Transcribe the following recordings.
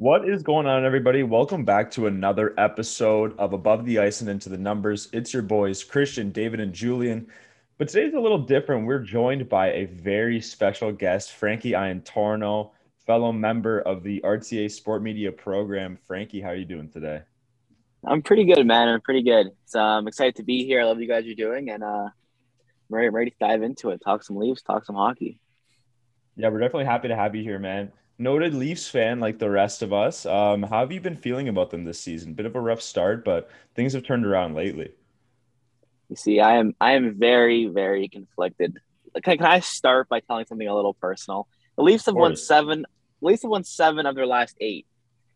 What is going on, everybody? Welcome back to another episode of Above the Ice and Into the Numbers. It's your boys, Christian, David, and Julian. But today's a little different. We're joined by a very special guest, Frankie Iantorno, fellow member of the RTA Sport Media program. Frankie, how are you doing today? I'm pretty good, man. I'm pretty good. So I'm excited to be here. I love you guys You're doing, and uh, I'm ready, ready to dive into it. Talk some Leafs, talk some hockey. Yeah, we're definitely happy to have you here, man. Noted Leafs fan like the rest of us. Um, how have you been feeling about them this season? Bit of a rough start, but things have turned around lately. You see, I am I am very very conflicted. Can, can I start by telling something a little personal? The Leafs have won seven. The Leafs have won seven of their last eight,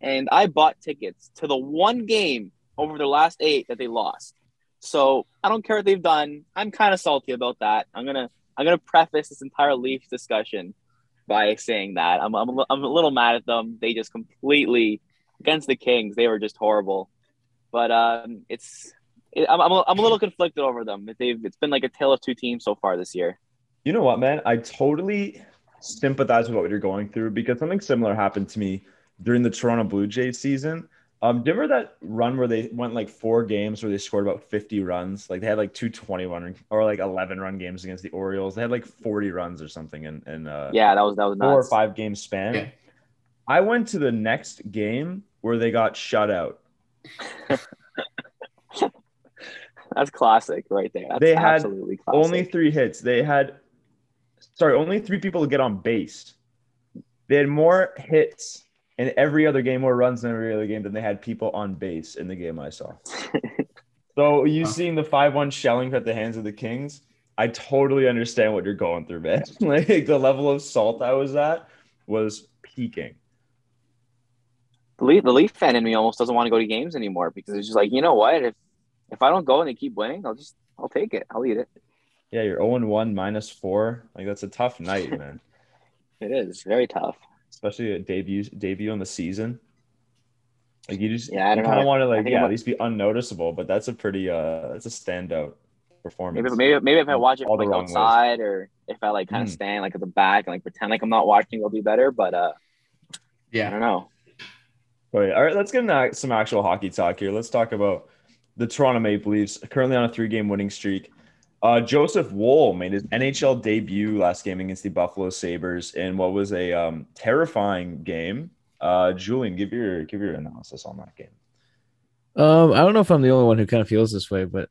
and I bought tickets to the one game over their last eight that they lost. So I don't care what they've done. I'm kind of salty about that. I'm gonna I'm gonna preface this entire Leafs discussion by saying that I'm I'm I'm a little mad at them. They just completely against the Kings. They were just horrible. But um, it's I'm, I'm, a, I'm a little conflicted over them. They've it's been like a tale of two teams so far this year. You know what, man? I totally sympathize with what you're going through because something similar happened to me during the Toronto Blue Jays season. Um, do you remember that run where they went like four games where they scored about 50 runs? Like they had like two 21 or like 11 run games against the Orioles. They had like 40 runs or something in, in uh, yeah, that was that was four nuts. or five game span. Yeah. I went to the next game where they got shut out. That's classic right there. That's they had only three hits. They had, sorry, only three people to get on base. They had more hits in every other game, more runs in every other game than they had people on base in the game I saw. so you seeing the five-one shelling at the hands of the Kings, I totally understand what you're going through, man. like the level of salt I was at was peaking. The Leaf, the Leaf fan in me almost doesn't want to go to games anymore because it's just like, you know what? If if I don't go and they keep winning, I'll just I'll take it. I'll eat it. Yeah, you're 0 1 minus four. Like that's a tough night, man. it is very tough. Especially a debut debut on the season. Like you just yeah, I don't kind of want to like yeah, at least be unnoticeable, but that's a pretty uh that's a standout performance. Maybe maybe, maybe if I watch it from, like outside ways. or if I like kind of mm. stand like at the back and like pretend like I'm not watching, it'll be better. But uh yeah, I don't know. Wait, all right, let's get into some actual hockey talk here. Let's talk about the Toronto Maple Leafs, currently on a three game winning streak. Uh, Joseph Woll made his NHL debut last game against the Buffalo Sabres in what was a um, terrifying game. Uh, Julian, give your give your analysis on that game. Um, I don't know if I'm the only one who kind of feels this way, but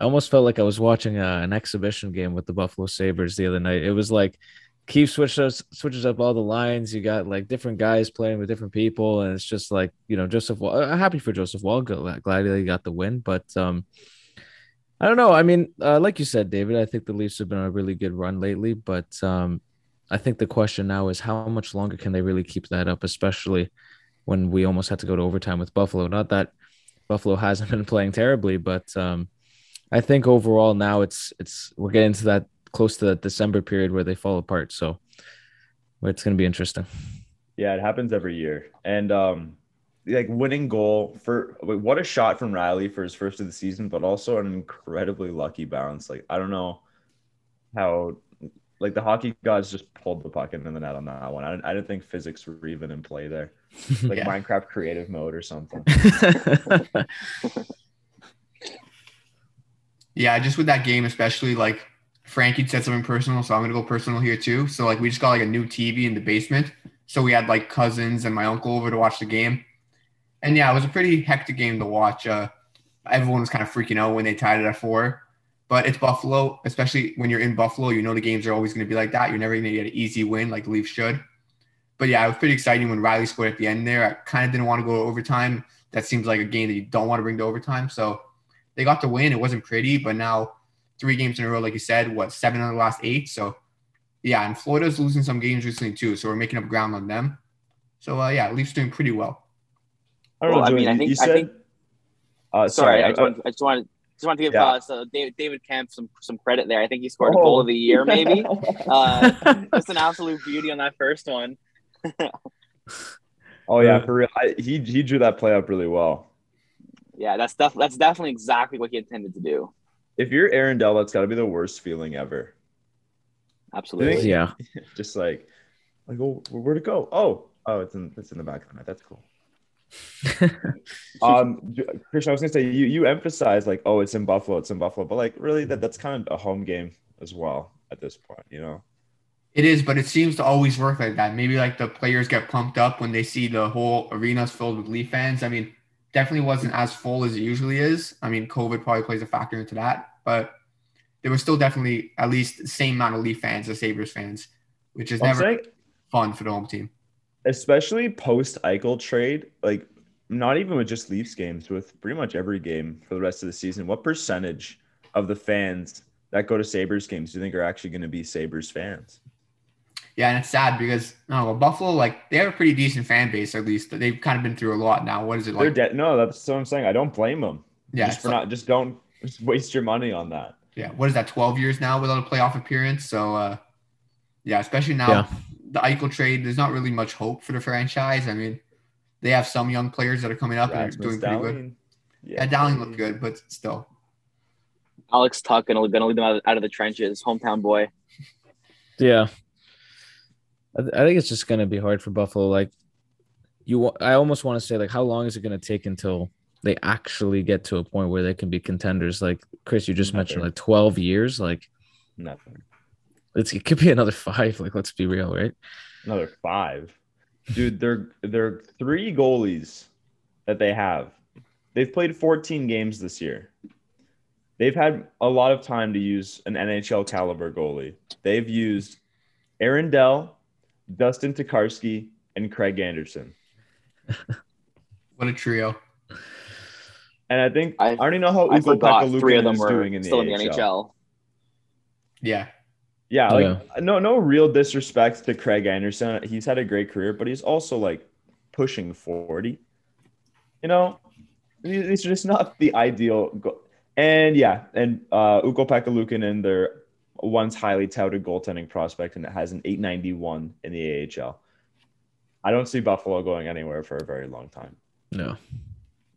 I almost felt like I was watching a, uh, an exhibition game with the Buffalo Sabres the other night. It was like Keefe switches switches up all the lines. You got like different guys playing with different people, and it's just like you know Joseph. Woll, I'm happy for Joseph Woll. Glad he got the win, but um, I don't know. I mean, uh, like you said, David, I think the Leafs have been on a really good run lately, but um, I think the question now is how much longer can they really keep that up, especially when we almost had to go to overtime with Buffalo. Not that Buffalo hasn't been playing terribly, but um, I think overall now it's it's we're getting to that close to that December period where they fall apart. So it's going to be interesting. Yeah, it happens every year. And um, like winning goal for what a shot from Rielly for his first of the season, but also an incredibly lucky bounce. Like I don't know how like the hockey gods just pulled the puck into the net on that one. I, I didn't think physics were even in play there, like yeah. Minecraft creative mode or something. yeah, just with that game, especially like Frankie said something personal, so I'm gonna go personal here too. So like we just got like a new TV in the basement. So we had like cousins and my uncle over to watch the game. And yeah, it was a pretty hectic game to watch. Uh, everyone was kind of freaking out when they tied it at four. But it's Buffalo, especially when you're in Buffalo, you know the games are always going to be like that. You're never going to get an easy win like the Leafs should. But yeah, it was pretty exciting when Rielly scored at the end there. I kind of didn't want to go to overtime. That seems like a game that you don't want to bring to overtime. So they got the win. It wasn't pretty, but now three games in a row, like you said, what seven of the last eight. So yeah, and Florida's losing some games recently too. So we're making up ground on them. So uh, yeah, Leafs doing pretty well. I don't well, know. I mean, I think, said, I think. Uh, sorry, sorry I, just wanted, I just wanted just want to give yeah. uh, so David, David Kampf some some credit there. I think he scored oh. a goal of the year, maybe. uh, just an absolute beauty on that first one. oh yeah, for real. I, he he drew that play up really well. Yeah, that's def- that's definitely exactly what he intended to do if you're Aaron Dell, that's got to be the worst feeling ever. Absolutely. Yeah. Just like, like, oh, where'd it go? Oh, oh, it's in it's in the back of the net. That's cool. um, Christian, I was gonna say you you emphasize like, oh, it's in Buffalo, it's in Buffalo, but like really that that's kind of a home game as well at this point, you know. It is, but it seems to always work like that. Maybe like the players get pumped up when they see the whole arenas filled with Leaf fans. I mean, definitely wasn't as full as it usually is. I mean, COVID probably plays a factor into that, but there was still definitely at least the same amount of Leaf fans as Sabres fans, which is I'm never saying, fun for the home team. Especially post Eichel trade, like not even with just Leafs games, with pretty much every game for the rest of the season. What percentage of the fans that go to Sabres games do you think are actually going to be Sabres fans? Yeah, and it's sad because no, well, Buffalo like they have a pretty decent fan base at least. They've kind of been through a lot now. What is it They're like? No, that's what I'm saying. I don't blame them. yeah, just for like- not just don't just waste your money on that. yeah. What is that? Twelve years now without a playoff appearance. So uh, yeah, especially now Yeah. The Eichel trade. There's not really much hope for the franchise. I mean, they have some young players that are coming up and Rasmus are doing pretty good. Dahlin. Yeah, Dahlin looked good, but still. Alex Tuch gonna gonna lead them out of, out of the trenches, hometown boy. Yeah. I, th- I think it's just going to be hard for Buffalo. Like, you, wa- I almost want to say, like, how long is it going to take until they actually get to a point where they can be contenders? Like, Chris, you just mentioned, like, 12 years. Like, Nothing. It's, it could be another five. Like, let's be real, right? Another five. Dude, they're they're three goalies that they have. They've played 14 games this year. They've had a lot of time to use an NHL caliber goalie. They've used Aaron Dell, Dustin Tokarski, and Craig Anderson. What a trio. And I think I, I- already know how I Ugo forgot three of them is were doing in the still AHL. in the NHL. Yeah. Yeah, like no no real disrespect to Craig Anderson. He's had a great career, but he's also like pushing 40. You know, he- he's just not the ideal go- and yeah, and uh Ukko-Pekka their once highly touted goaltending prospect and it has an 891 in the AHL. I don't see Buffalo going anywhere for a very long time. No.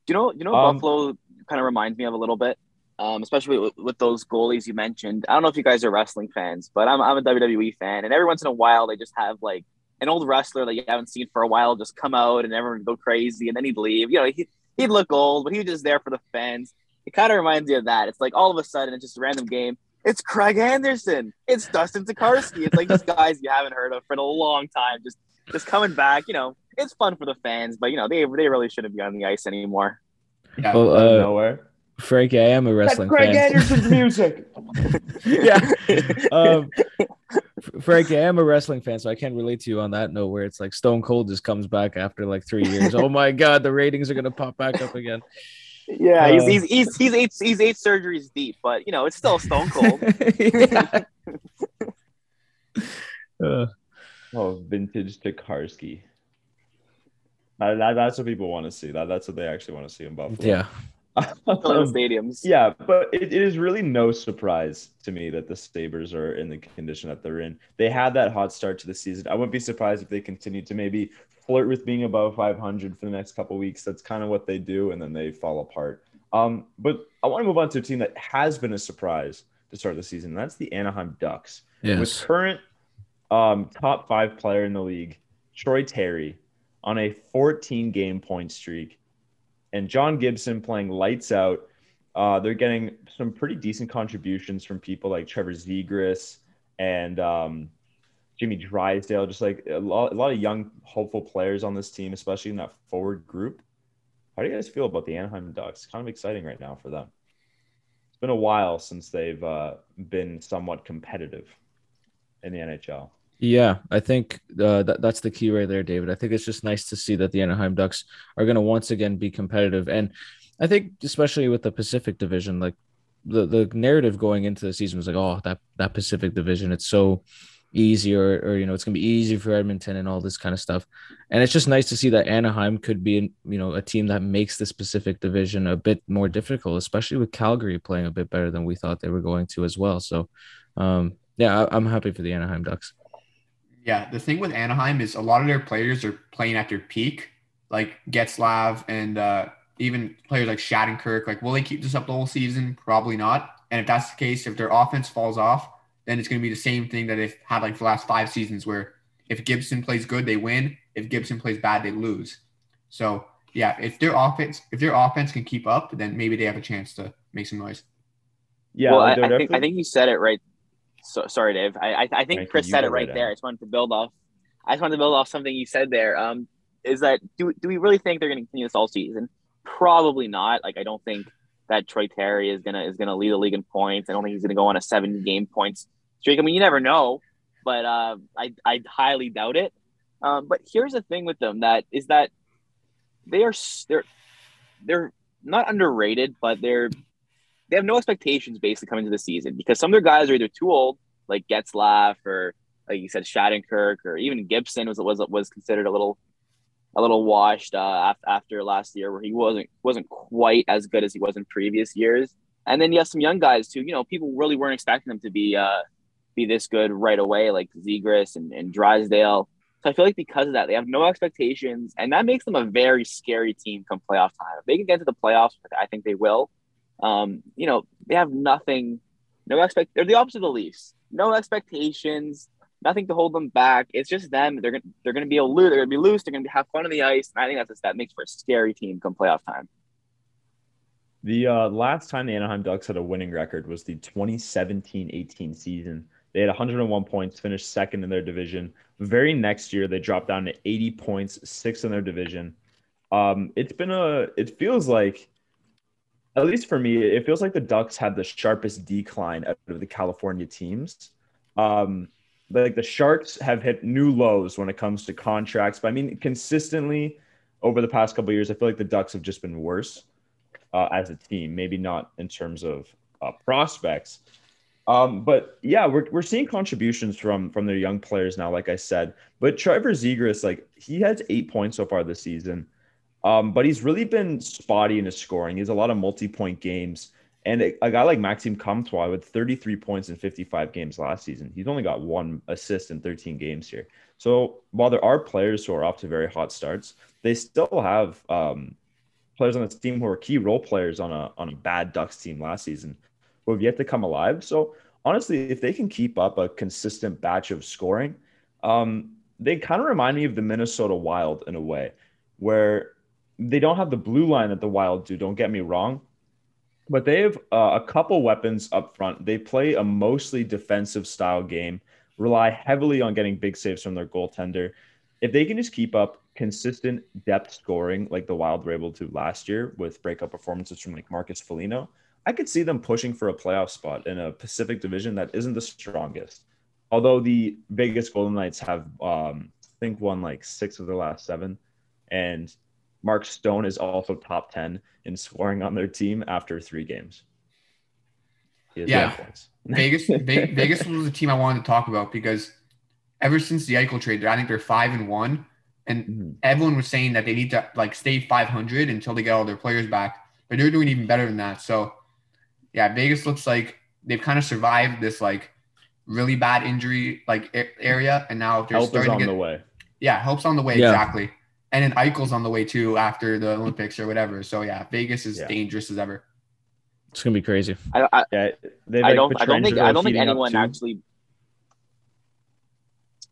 You know, you know, Um, Buffalo kind of reminds me of a little bit, um, especially with, with those goalies you mentioned. I don't know if you guys are wrestling fans, but I'm, I'm a WWE fan, and every once in a while they just have like an old wrestler that you haven't seen for a while just come out and everyone would go crazy, and then he'd leave. You know, he, he'd look old, but he was just there for the fans. It kind of reminds me of that. It's like all of a sudden it's just a random game. It's Craig Anderson. It's Dustin Tokarski. It's like just guys you haven't heard of for a long time, just just coming back. You know, it's fun for the fans, but you know they they really shouldn't be on the ice anymore. Yeah. Well, Out uh, nowhere. Frankie, I am a wrestling Craig fan. Anderson's music. yeah. Um, Frankie, I am a wrestling fan, so I can't relate to you on that note where it's like Stone Cold just comes back after like three years. oh my God, the ratings are going to pop back up again. Yeah, he's, Uh, he's he's he's eight he's eight surgeries deep, but you know it's still Stone Cold. Uh, Oh, vintage Tokarski. That, that- that's what people want to see. That, that's what they actually want to see in Buffalo. yeah. Filling Um, stadiums. yeah, but it, it is really no surprise to me that the Sabres are in the condition that they're in. They had that hot start to the season. I wouldn't be surprised if they continue to maybe flirt with being above 500 for the next couple weeks. That's kind of what they do, and then they fall apart. Um, but I want to move on to a team that has been a surprise to start the season. and That's the Anaheim Ducks. with current um, top five player in the league, Troy Terry, on a 14 game point streak, and John Gibson playing lights out. Uh, they're getting some pretty decent contributions from people like Trevor Zegras and um, Jamie Drysdale, just like a lot, a lot of young, hopeful players on this team, especially in that forward group. How do you guys feel about the Anaheim Ducks? Kind of exciting right now for them. It's been a while since they've uh, been somewhat competitive in the NHL. Yeah, I think uh, that that's the key right there, David. I think it's just nice to see that the Anaheim Ducks are going to once again be competitive, and I think especially with the Pacific Division, like the the narrative going into the season was like, oh, that that Pacific Division, it's so easy, or or you know, it's going to be easy for Edmonton and all this kind of stuff, and it's just nice to see that Anaheim could be, you know, a team that makes this Pacific Division a bit more difficult, especially with Calgary playing a bit better than we thought they were going to as well. So, um, yeah, I, I'm happy for the Anaheim Ducks. Yeah, the thing with Anaheim is a lot of their players are playing at their peak, like Getzlaf and uh, even players like Shattenkirk. Like, will they keep this up the whole season? Probably not. And if that's the case, if their offense falls off, then it's going to be the same thing that they've had like the last five seasons, where if Gibson plays good, they win. If Gibson plays bad, they lose. So yeah, if their offense if their offense can keep up, then maybe they have a chance to make some noise. Yeah, well, I, I think I think you said it right. So sorry, Dave. I I, I think Frankie, Chris said it right right there. ahead. I just wanted to build off. I just wanted to build off something you said there. Um, is that do do we really think they're going to continue this all season? Probably not. Like I don't think that Troy Terry is gonna is gonna lead the league in points. I don't think he's gonna go on a seven game points streak. I mean, you never know, but uh, I I highly doubt it. Um, but here's the thing with them that is that they are they're they're not underrated, but they're they have no expectations basically coming to the season because some of their guys are either too old, like Getzlaf or like you said, Shattenkirk or even Gibson was was was considered a little a little washed uh, after last year where he wasn't wasn't quite as good as he was in previous years. And then you have some young guys too. You know, people really weren't expecting them to be uh, be this good right away, like Zegras and, and Drysdale. So I feel like because of that, they have no expectations, and that makes them a very scary team come playoff time. If they can get to the playoffs, I think they will. Um, you know, they have nothing, no expect. They're the opposite of the Leafs. No expectations, nothing to hold them back. It's just them. They're gonna they're gonna be a loose. They're gonna be loose. They're gonna have fun on the ice. And I think that's just, that makes for a scary team come playoff time. The uh, last time the Anaheim Ducks had a winning record was the 2017-18 season. They had 101 points, finished second in their division. Very next year, they dropped down to 80 points, sixth in their division. Um, it's been a. It feels like, at least for me, it feels like the Ducks had the sharpest decline out of the California teams. Um, like the Sharks have hit new lows when it comes to contracts, but I mean consistently over the past couple years, I feel like the Ducks have just been worse uh, as a team. Maybe not in terms of uh, prospects, um, but yeah, we're we're seeing contributions from from their young players now. Like I said, but Trevor Zegras, like he has eight points so far this season, um, but he's really been spotty in his scoring. He's a lot of multi-point games. And a, guy like Maxime Comtois with 33 points in 55 games last season, he's only got one assist in 13 games here. So while there are players who are off to very hot starts, they still have um, players on this team who are key role players on a on a bad Ducks team last season who have yet to come alive. So honestly, if they can keep up a consistent batch of scoring, um, they kind of remind me of the Minnesota Wild in a way, where they don't have the blue line that the Wild do. Don't get me wrong, but they have uh, a couple weapons up front. They play a mostly defensive style game, rely heavily on getting big saves from their goaltender. If they can just keep up consistent depth scoring like the Wild were able to last year with breakup performances from like Marcus Foligno, I could see them pushing for a playoff spot in a Pacific division that isn't the strongest. Although the Vegas Golden Knights have, um, I think, won like six of their last seven, and Mark Stone is also top 10 in scoring on their team after three games. Yeah. Vegas Vegas was the team I wanted to talk about because ever since the Eichel trade, I think they're five and one, and Mhm. everyone was saying that they need to like stay 500 until they get all their players back, but they're doing even better than that. So, yeah, Vegas looks like they've kind of survived this like really bad injury like area, and now they're Help starting on to get the way. yeah, help's on the way Yeah. exactly, and then Eichel's on the way too after the Olympics or whatever. So yeah, Vegas is Yeah. dangerous as ever. It's gonna be crazy. I, I, Yeah, they've I don't I don't think I don't think anyone actually.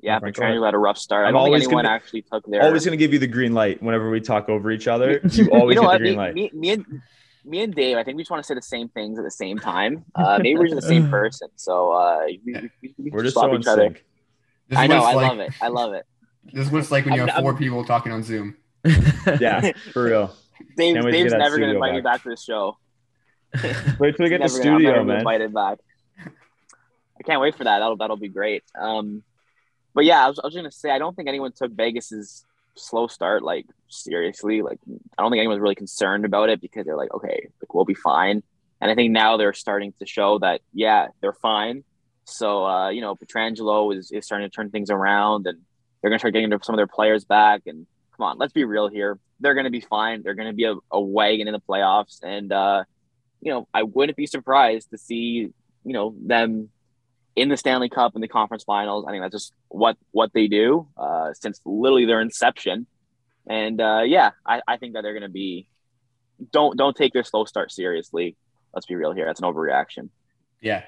Yeah, Oh, Frank, go ahead. Pietrangelo had a rough start. I I'm don't think always anyone gonna- actually took their. Always going to give you the green light whenever we talk over each other. You always you know get the green Me, light. me, me and me and Dave, I think we just want to say the same things at the same time. Uh, maybe we're just the same person, so uh, we, we, we, we We're just just swap so in each other. sync. I know. what I like, love it. I love it. This is what it's like when you have 4 people talking on Zoom. Yeah, for real. Dave, Can't wait to Dave's never going to studio invite me back. back to the show. Wait till we get the Never gonna- I'm studio, gonna man. Invited back. I can't wait for that. That'll that'll be great. Um, but yeah, I was, I was gonna say I don't think anyone took Vegas's slow start like seriously. Like I don't think anyone was really concerned about it because they're like, okay, like we'll be fine. And I think now they're starting to show that yeah, they're fine. So uh, you know, Pietrangelo is, is starting to turn things around, and they're gonna start getting some of their players back. And come on, let's be real here. They're gonna be fine. They're gonna be a, a wagon in the playoffs, and uh, you know, I wouldn't be surprised to see you know them in the Stanley Cup and the conference finals. I think that's just what what they do uh, since literally their inception. And uh, yeah, I, I think that they're going to be don't don't take their slow start seriously. Let's be real here. That's an overreaction. Yeah.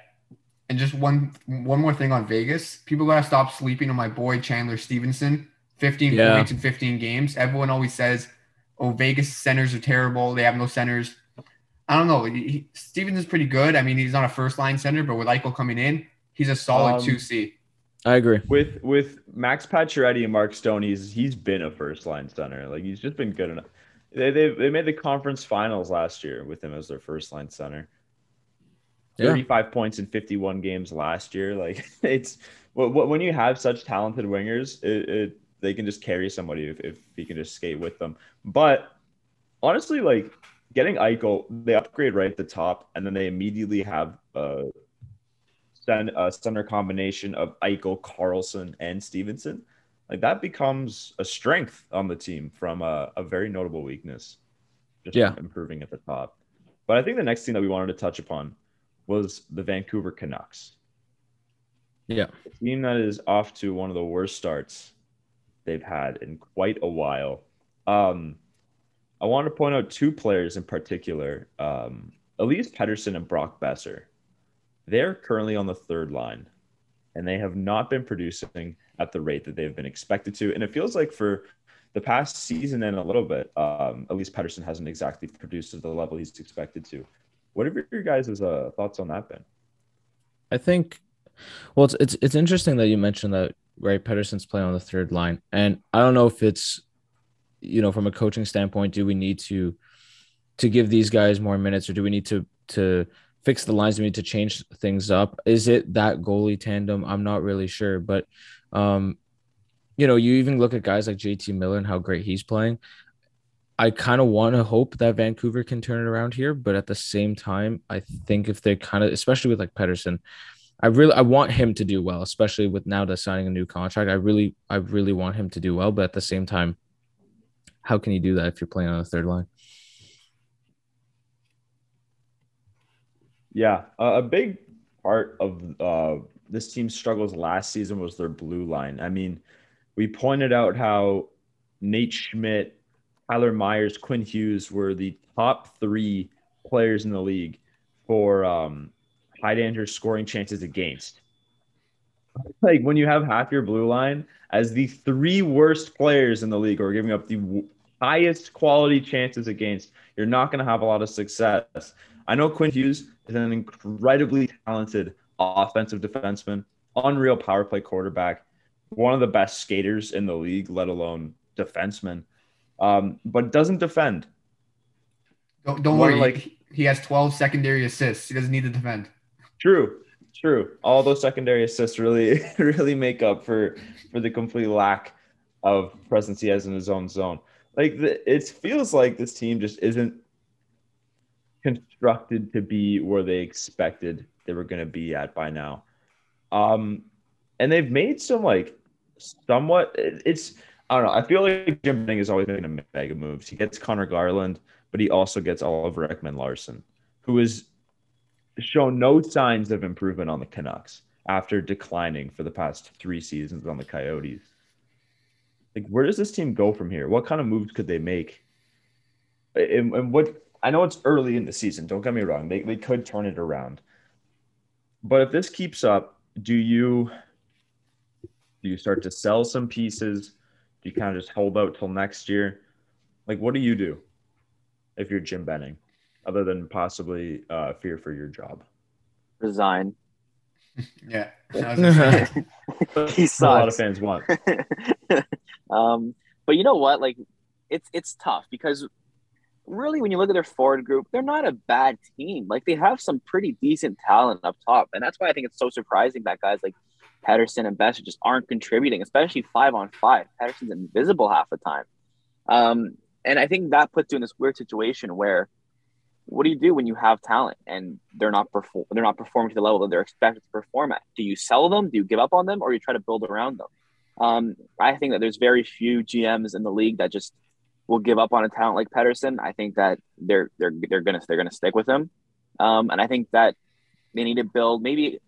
And just one one more thing on Vegas. People gotta stop sleeping on my boy Chandler Stephenson. 15 Yeah. points in 15 games. Everyone always says, oh, Vegas centers are terrible. They have no centers. I don't know. He, Stevens is pretty good. I mean, he's not a first line center, but with Eichel coming in, he's a solid Um, 2C. I agree. With with Max Pacioretty and Mark Stone, he's he's been a first line center. Like he's just been good enough. They they, they made the conference finals last year with him as their first line center. Yeah. 35 points in 51 games last year. Like it's wh- wh- when you have such talented wingers, it, it they can just carry somebody if, if he can just skate with them. But honestly, like getting Eichel, they upgrade right at the top, and then they immediately have a, a center combination of Eichel, Karlsson, and Stephenson. Like that becomes a strength on the team from a, a very notable weakness. Just Yeah. improving at the top. But I think the next thing that we wanted to touch upon was the Vancouver Canucks. Yeah. A team that is off to one of the worst starts they've had in quite a while. Um, I want to point out two players in particular um, Elias Pettersson and Brock Boeser. They're currently on the third line, and they have not been producing at the rate that they've been expected to. And it feels like for the past season and a little bit, um, Elias Pettersson hasn't exactly produced at the level he's expected to. What have your guys' uh, thoughts on that been? I think well it's it's it's interesting that you mentioned that Ray Pettersson's playing on the third line. And I don't know if it's you know from a coaching standpoint, do we need to to give these guys more minutes or do we need to to fix the lines? Do we need to change things up? Is it that goalie tandem? I'm not really sure. But um, you know, you even look at guys like JT Miller and how great he's playing. I kind of want to hope that Vancouver can turn it around here, but at the same time, I think if they kind of, especially with like Pettersson, I really I want him to do well, especially with now that signing a new contract. I really I really want him to do well, but at the same time, how can you do that if you're playing on the third line? Yeah, a a big part of uh, this team's struggles last season was their blue line. I mean, we pointed out how Nate Schmidt, Tyler Myers, Quinn Hughes were the top three players in the league for um, high danger scoring chances against. Like when you have half your blue line as the three worst players in the league or giving up the w- highest quality chances against, you're not going to have a lot of success. I know Quinn Hughes is an incredibly talented offensive defenseman, unreal power play quarterback, one of the best skaters in the league, let alone defenseman, um, but doesn't defend. Don't, don't More worry. like- Like he has 12 secondary assists. He doesn't need to defend. True, true. All those secondary assists really, really make up for for the complete lack of presence he has in his own zone. Like the, it feels like this team just isn't constructed to be where they expected they were going to be at by now. Um, and they've made some like somewhat. it- It's I don't know. I feel like Jim Benning is always making a mega moves. He gets Conor Garland, but he also gets Oliver Ekman-Larsson, who has shown no signs of improvement on the Canucks after declining for the past three seasons on the Coyotes. Like, where does this team go from here? What kind of moves could they make? And, and what I know it's early in the season. Don't get me wrong; they they could turn it around. But if this keeps up, do you do you start to sell some pieces? Do you kind of just hold out till next year? Like, what do you do if you're Jim Benning, other than possibly uh, fear for your job? Resign. Yeah. I was gonna he That's what a lot of fans want. um, but you know what? Like, it's it's tough because really, when you look at their forward group, they're not a bad team. Like, they have some pretty decent talent up top, and that's why I think it's so surprising that guys like Pettersson and Boeser just aren't contributing, especially five on five. Pettersson's invisible half the time, um, and I think that puts you in this weird situation where. What do you do when you have talent and they're not perform they're not performing to the level that they're expected to perform at? Do you sell them? Do you give up on them, or you try to build around them? Um, I think that there's very few GMs in the league that just will give up on a talent like Pettersson. I think that they're they're they're gonna they're gonna stick with him, um, and I think that they need to build maybe.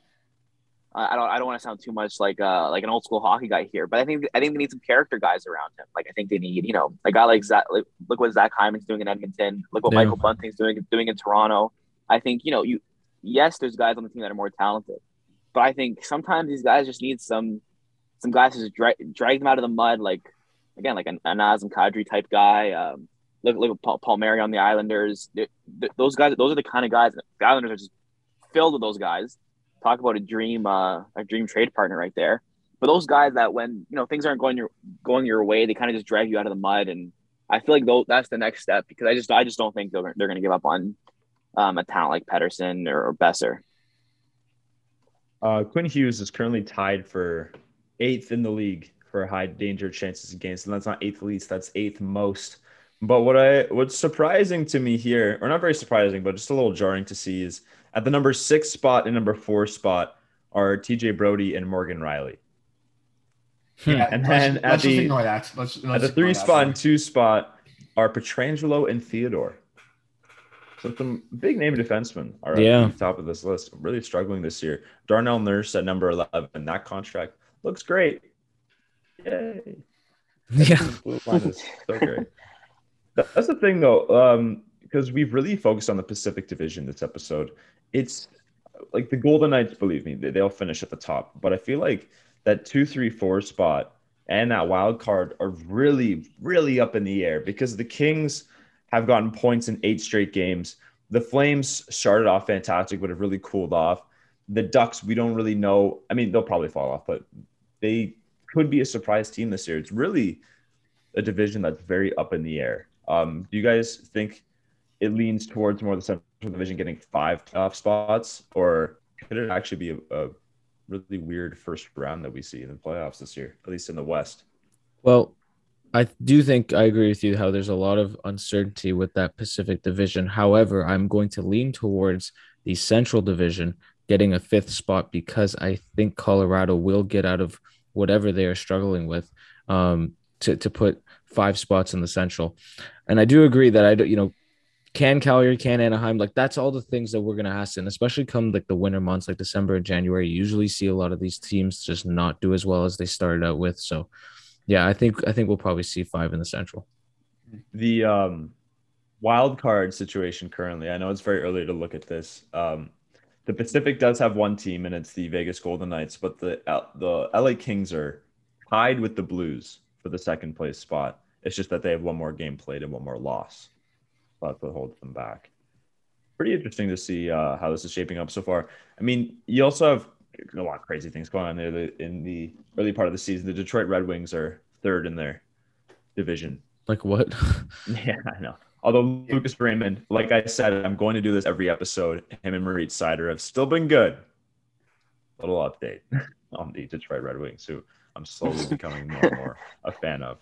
I I don't. I don't want to sound too much like uh like an old school hockey guy here, but I think I think they need some character guys around him. Like I think they need you know a guy like Zach. Like, look what Zach Hyman's doing in Edmonton. Look what Yeah. Michael Bunting's doing doing in Toronto. I think you know you. Yes, there's guys on the team that are more talented, but I think sometimes these guys just need some some guys to drag, drag them out of the mud, like again, like an, a Nazem Kadri type guy. Um, Look, look at Paul, Palmieri on the Islanders. They- th- those guys, those are the kind of guys. The Islanders are just filled with those guys. Talk about a dream, uh, a dream trade partner right there. But those guys that when you know things aren't going your going your way, they kind of just drag you out of the mud. And I feel like though that's the next step because I just I just don't think they're they're going to give up on um, a talent like Pettersson or, or Boeser. Uh, Quinn Hughes is currently tied for eighth in the league for high danger chances against, and that's not eighth least, that's eighth most. But what I what's surprising to me here, or not very surprising, but just a little jarring to see, is at the number six spot and number four spot are TJ Brodie and Morgan Rielly. Yeah, And let's- then at let's just the- ignore that. Let's, let's At the three that spot for and two spot are Pietrangelo and Theodore. So some big name defensemen are Yeah. at the top of this list. Really struggling this year. Darnell Nurse at number eleven. That contract looks great. Yay! Yeah. Blue line is so great. That's the thing though, um, because we've really focused on the Pacific Division this episode. It's like the Golden Knights, believe me, they, they'll finish at the top. But I feel like that two, three, four spot and that wild card are really, really up in the air because the Kings have gotten points in eight straight games. The Flames started off fantastic, but have really cooled off. The Ducks, we don't really know. I mean, they'll probably fall off, but they could be a surprise team this year. It's really a division that's very up in the air. Um, do you guys think it leans towards more the Central Division getting five playoff spots, or could it actually be a, a really weird first round that we see in the playoffs this year, at least in the West? Well, I do think I agree with you how there's a lot of uncertainty with that Pacific division. However, I'm going to lean towards the Central division getting a fifth spot because I think Colorado will get out of whatever they are struggling with um, to, to put five spots in the Central. And I do agree that I don't, you know, can Calgary, can Anaheim, like that's all the things that we're gonna ask, and especially come like the winter months, like December and January. You usually see a lot of these teams just not do as well as they started out with. So, yeah, I think I think we'll probably see five in the Central. The um, wild card situation currently, I know it's very early to look at this. Um, the Pacific does have one team, and it's the Vegas Golden Knights, but the the LA Kings are tied with the Blues for the second place spot. It's just that they have one more game played and one more loss. So that's what holds them back. Pretty interesting to see uh, how this is shaping up so far. I mean, you also have a lot of crazy things going on there in the early part of the season. The Detroit Red Wings are third in their division. Like what? Yeah, I know. Although Lucas Raymond, like I said, I'm going to do this every episode. Him and Moritz Seider have still been good. Little update on the Detroit Red Wings, who I'm slowly becoming more and more a fan of.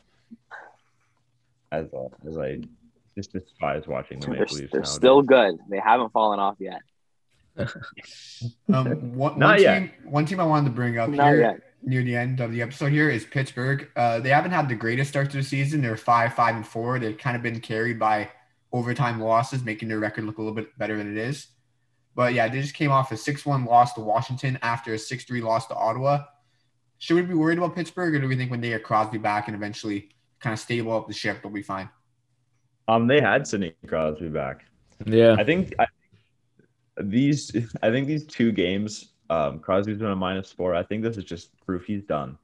As uh, as I just despise watching the They're, Maple Leafs. they're nowadays. still good. They haven't fallen off yet. Um, one, Not one yet. team, one team I wanted to bring up Not here yet. near the end of the episode here is Pittsburgh. Uh, they haven't had the greatest start to the season. They're five, five, and four. They've kind of been carried by overtime losses, making their record look a little bit better than it is. But yeah, they just came off a six-one loss to Washington after a six-three loss to Ottawa. Should we be worried about Pittsburgh, or do we think when they get Crosby back and eventually kind of stable up the ship, they'll be fine? Um, they had Sidney Crosby back. yeah. I think I, these. I think these two games. Um, Crosby's been a minus four. I think this is just proof he's done.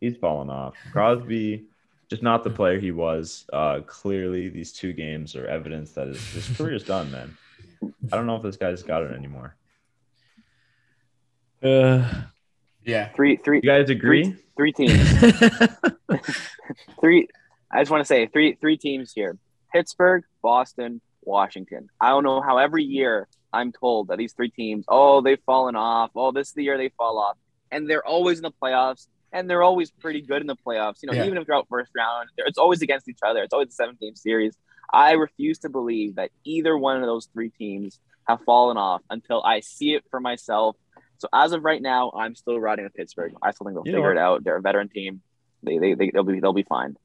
He's fallen off. Crosby, just not the player he was. Uh, clearly, these two games are evidence that his, his career's done. Man, I don't know if this guy's got it anymore. Uh, Yeah, Three, three, You guys agree? three teams. three. I just want to say three, three teams here: Pittsburgh, Boston, Washington. I don't know how every year I'm told that these three teams, oh, they've fallen off. Oh, this is the year they fall off, and they're always in the playoffs, and they're always pretty good in the playoffs. You know, Yeah. even if they're out first round, it's always against each other. It's always a seven game series. I refuse to believe that either one of those three teams have fallen off until I see it for myself. So as of right now, I'm still riding with Pittsburgh. I still think they'll You figure it out. They're a veteran team. They they, they they'll be they'll be fine.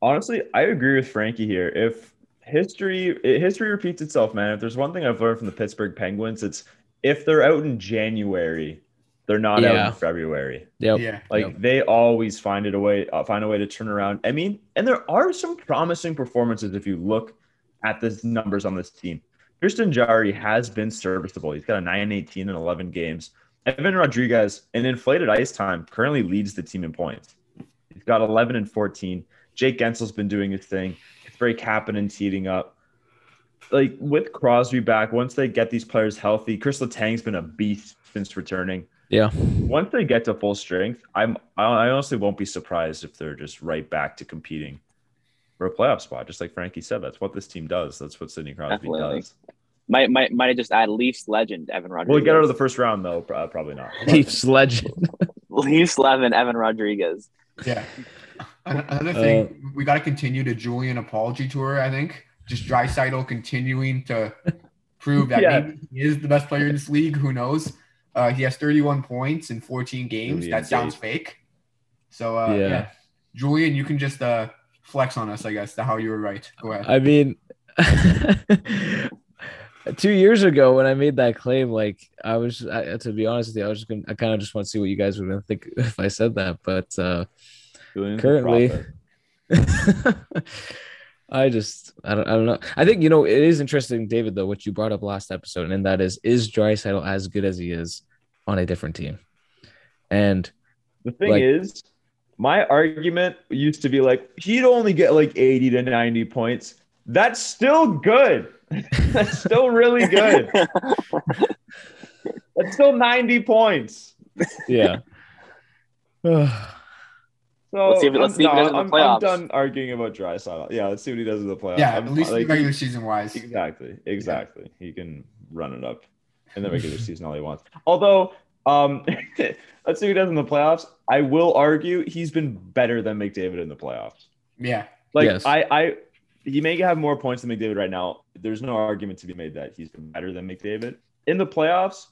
Honestly, I agree with Frankie here. If history history repeats itself, man. If there's one thing I've learned from the Pittsburgh Penguins, it's if they're out in January, they're not out in February. yep. yeah. Like Yep. they always find it a way, uh, find a way to turn around. I mean, and there are some promising performances if you look at the numbers on this team. Tristan Jarry has been serviceable. He's got a 9 18 and 11 games. Evan Rodrigues, in inflated ice time, currently leads the team in points. He's got 11 and 14. Jake Guentzel's been doing his thing. It's Drake Kapanen's heating up. Like with Crosby back, once they get these players healthy, Chris Letang's been a beast since returning. Yeah. Once they get to full strength, I'm I honestly won't be surprised if they're just right back to competing for a playoff spot, just like Frankie said. That's what this team does. That's what Sidney Crosby Definitely. does. Might might might I just add Leafs legend Evan Rodrigues. Will we get out of the first round though? Pro- Probably not. Leafs legend. Leafs legend Evan Rodrigues. Yeah. An- Another Uh, thing, we got to continue the Julian apology tour. I think just Draisaitl continuing to prove that Yeah. maybe he is the best player in this league. Who knows? Uh, he has 31 points in 14 games. Julian that sounds fake. So uh, Yeah. yeah. Julian, you can just uh, flex on us, I guess. To how you were right. Go ahead. I mean, two years ago when I made that claim, like I was, I, to be honest with you, I was just gonna, I kind of just want to see what you guys would think if I said that, but uh, Julian's Currently- I just, I don't, I don't know. I think you know it is interesting, David, though, what you brought up last episode, and that is, is Draisaitl as good as he is on a different team? And The thing Like- is, my argument used to be like he'd only get like 80 to 90 points. That's still good. That's still really good. That's still 90 points. yeah. So Let's see if- let's I'm, see if he does it in the I'm, I'm done arguing about dry Draisaitl. Yeah, let's see what he does in the playoffs. yeah, I'm- at least like, regular season wise. Exactly. Exactly. He can run it up in the regular season all he wants. Although, um, let's see what he does in the playoffs. I will argue he's been better than McDavid in the playoffs. Yeah. Like Yes. I, I, he may have more points than McDavid right now. There's no argument to be made that he's been better than McDavid in the playoffs.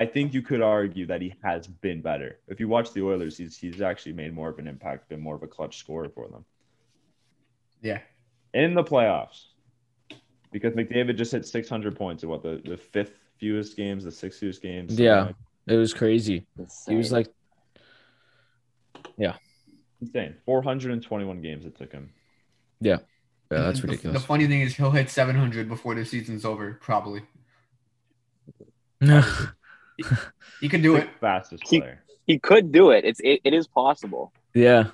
I think you could argue that he has been better. If you watch the Oilers, he's he's actually made more of an impact, been more of a clutch scorer for them Yeah. in the playoffs. Because McDavid just hit 600 points in what the, the fifth fewest games, the sixth fewest games. Yeah. like- It was crazy. He was like, yeah, insane. 421 games it took him. yeah, yeah, that's The- ridiculous. The, funny thing is, he'll hit 700 before the season's over, probably. He could do it. Fastest He- player. he could do it. It's it, it is possible. yeah.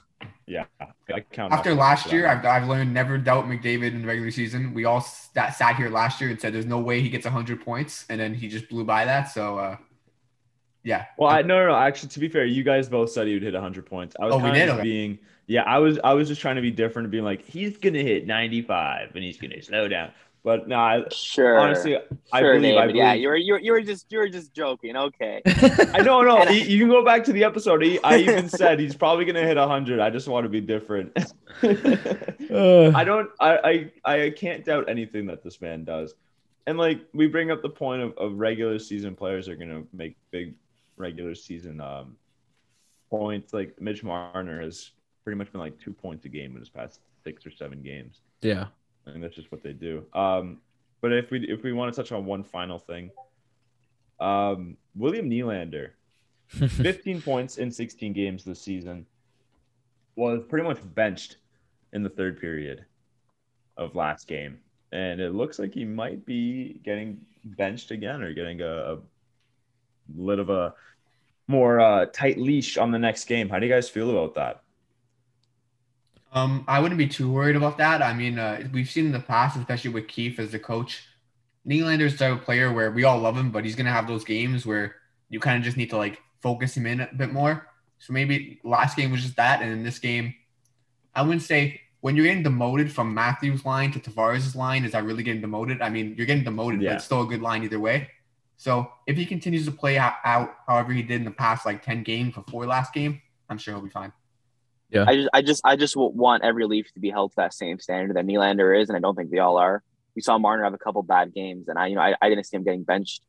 Yeah, I count. After last year. I've, I've learned never doubt McDavid in the regular season. We all sat, sat here last year and said there's no way he gets 100 points, and then he just blew by that. So, uh, yeah. Well, I, no, no, no. Actually, to be fair, you guys both said he would hit 100 points. I was Oh, we kind did? of Okay. being, yeah, I was, I was just trying to be different, being like, he's gonna hit 95 and he's gonna slow down. But no, I, Sure. honestly, I sure, believe, I David. Yeah, believe- you were you were, you were just you were just joking. Okay. I know, no. And I- you can go back to the episode. He, I even said he's probably gonna hit 100. I just want to be different. I don't I, I I can't doubt anything that this man does. And like we bring up the point of, of regular season players are gonna make big regular season um points. Like Mitch Marner has pretty much been like two points a game in his past six or seven games. yeah. I think that's just what they do. Um but if we if we want to touch on one final thing, um William Nylander 15 points in 16 games this season was pretty much benched in the third period of last game. And it looks like he might be getting benched again or getting a, a bit of a more uh, tight leash on the next game. How do you guys feel about that Um, I wouldn't be too worried about that. I mean, uh, we've seen in the past, especially with Keefe as the coach, Nylander's the type of player where we all love him, but he's gonna have those games where you kind of just need to like focus him in a bit more. So maybe last game was just that, and in this game, I wouldn't say when you're getting demoted from Matthews' line to Tavares' line, is that really getting demoted? I mean, you're getting demoted, Yeah. but it's still a good line either way. So if he continues to play out, out however he did in the past like ten games before last game, I'm sure he'll be fine. I just I just I just want every Leaf to be held to that same standard that Nylander is, and I don't think they all are. We saw Marner have a couple bad games, and I you know I, I didn't see him getting benched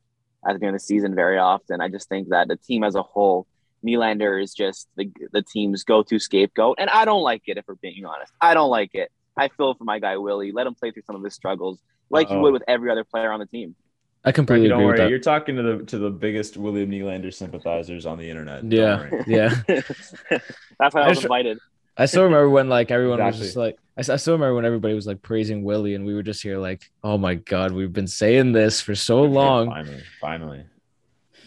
at the beginning of the season very often. I just think that the team as a whole, Nylander is just the the team's go to scapegoat, and I don't like it. If we're being honest, I don't like it. I feel for my guy Willie. Let him play through some of his struggles, like you Uh-oh. would with every other player on the team. I completely don't agree with worry that. you're talking to the to the biggest william Nylander sympathizers on the internet Yeah. Yeah. That's why I I was invited. I still remember when like everyone was just like I, s- I still remember when everybody was like praising Willie and we were just here like oh my god we've been saying this for so long finally finally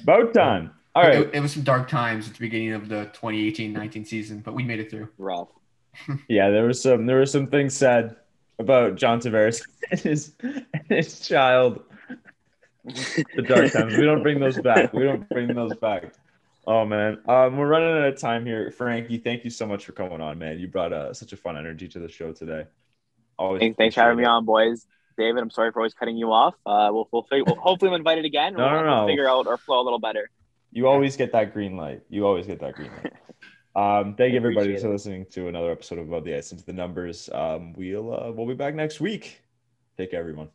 about time all right It, it was some dark times at the beginning of the 2018-19 season, but we made it through. Rough. Yeah, there was some there were some things said about John Tavares and his and his child. The dark times. We don't bring those back. We don't bring those back. Oh man, um, we're running out of time here. Frankie, thank you so much for coming on, man. You brought uh, such a fun energy to the show today. Always. Thanks, thanks for having it. me on, boys. David, I'm sorry for always cutting you off. Uh, we'll we'll, figure, we'll hopefully we'll invite it again. No, we'll, no, no. Figure out our flow a little better. You always get that green light. You always get that green light. Um, thank you everybody for listening to another episode of Above the Ice into the Numbers. Um, we'll uh, we'll be back next week. Take care, everyone.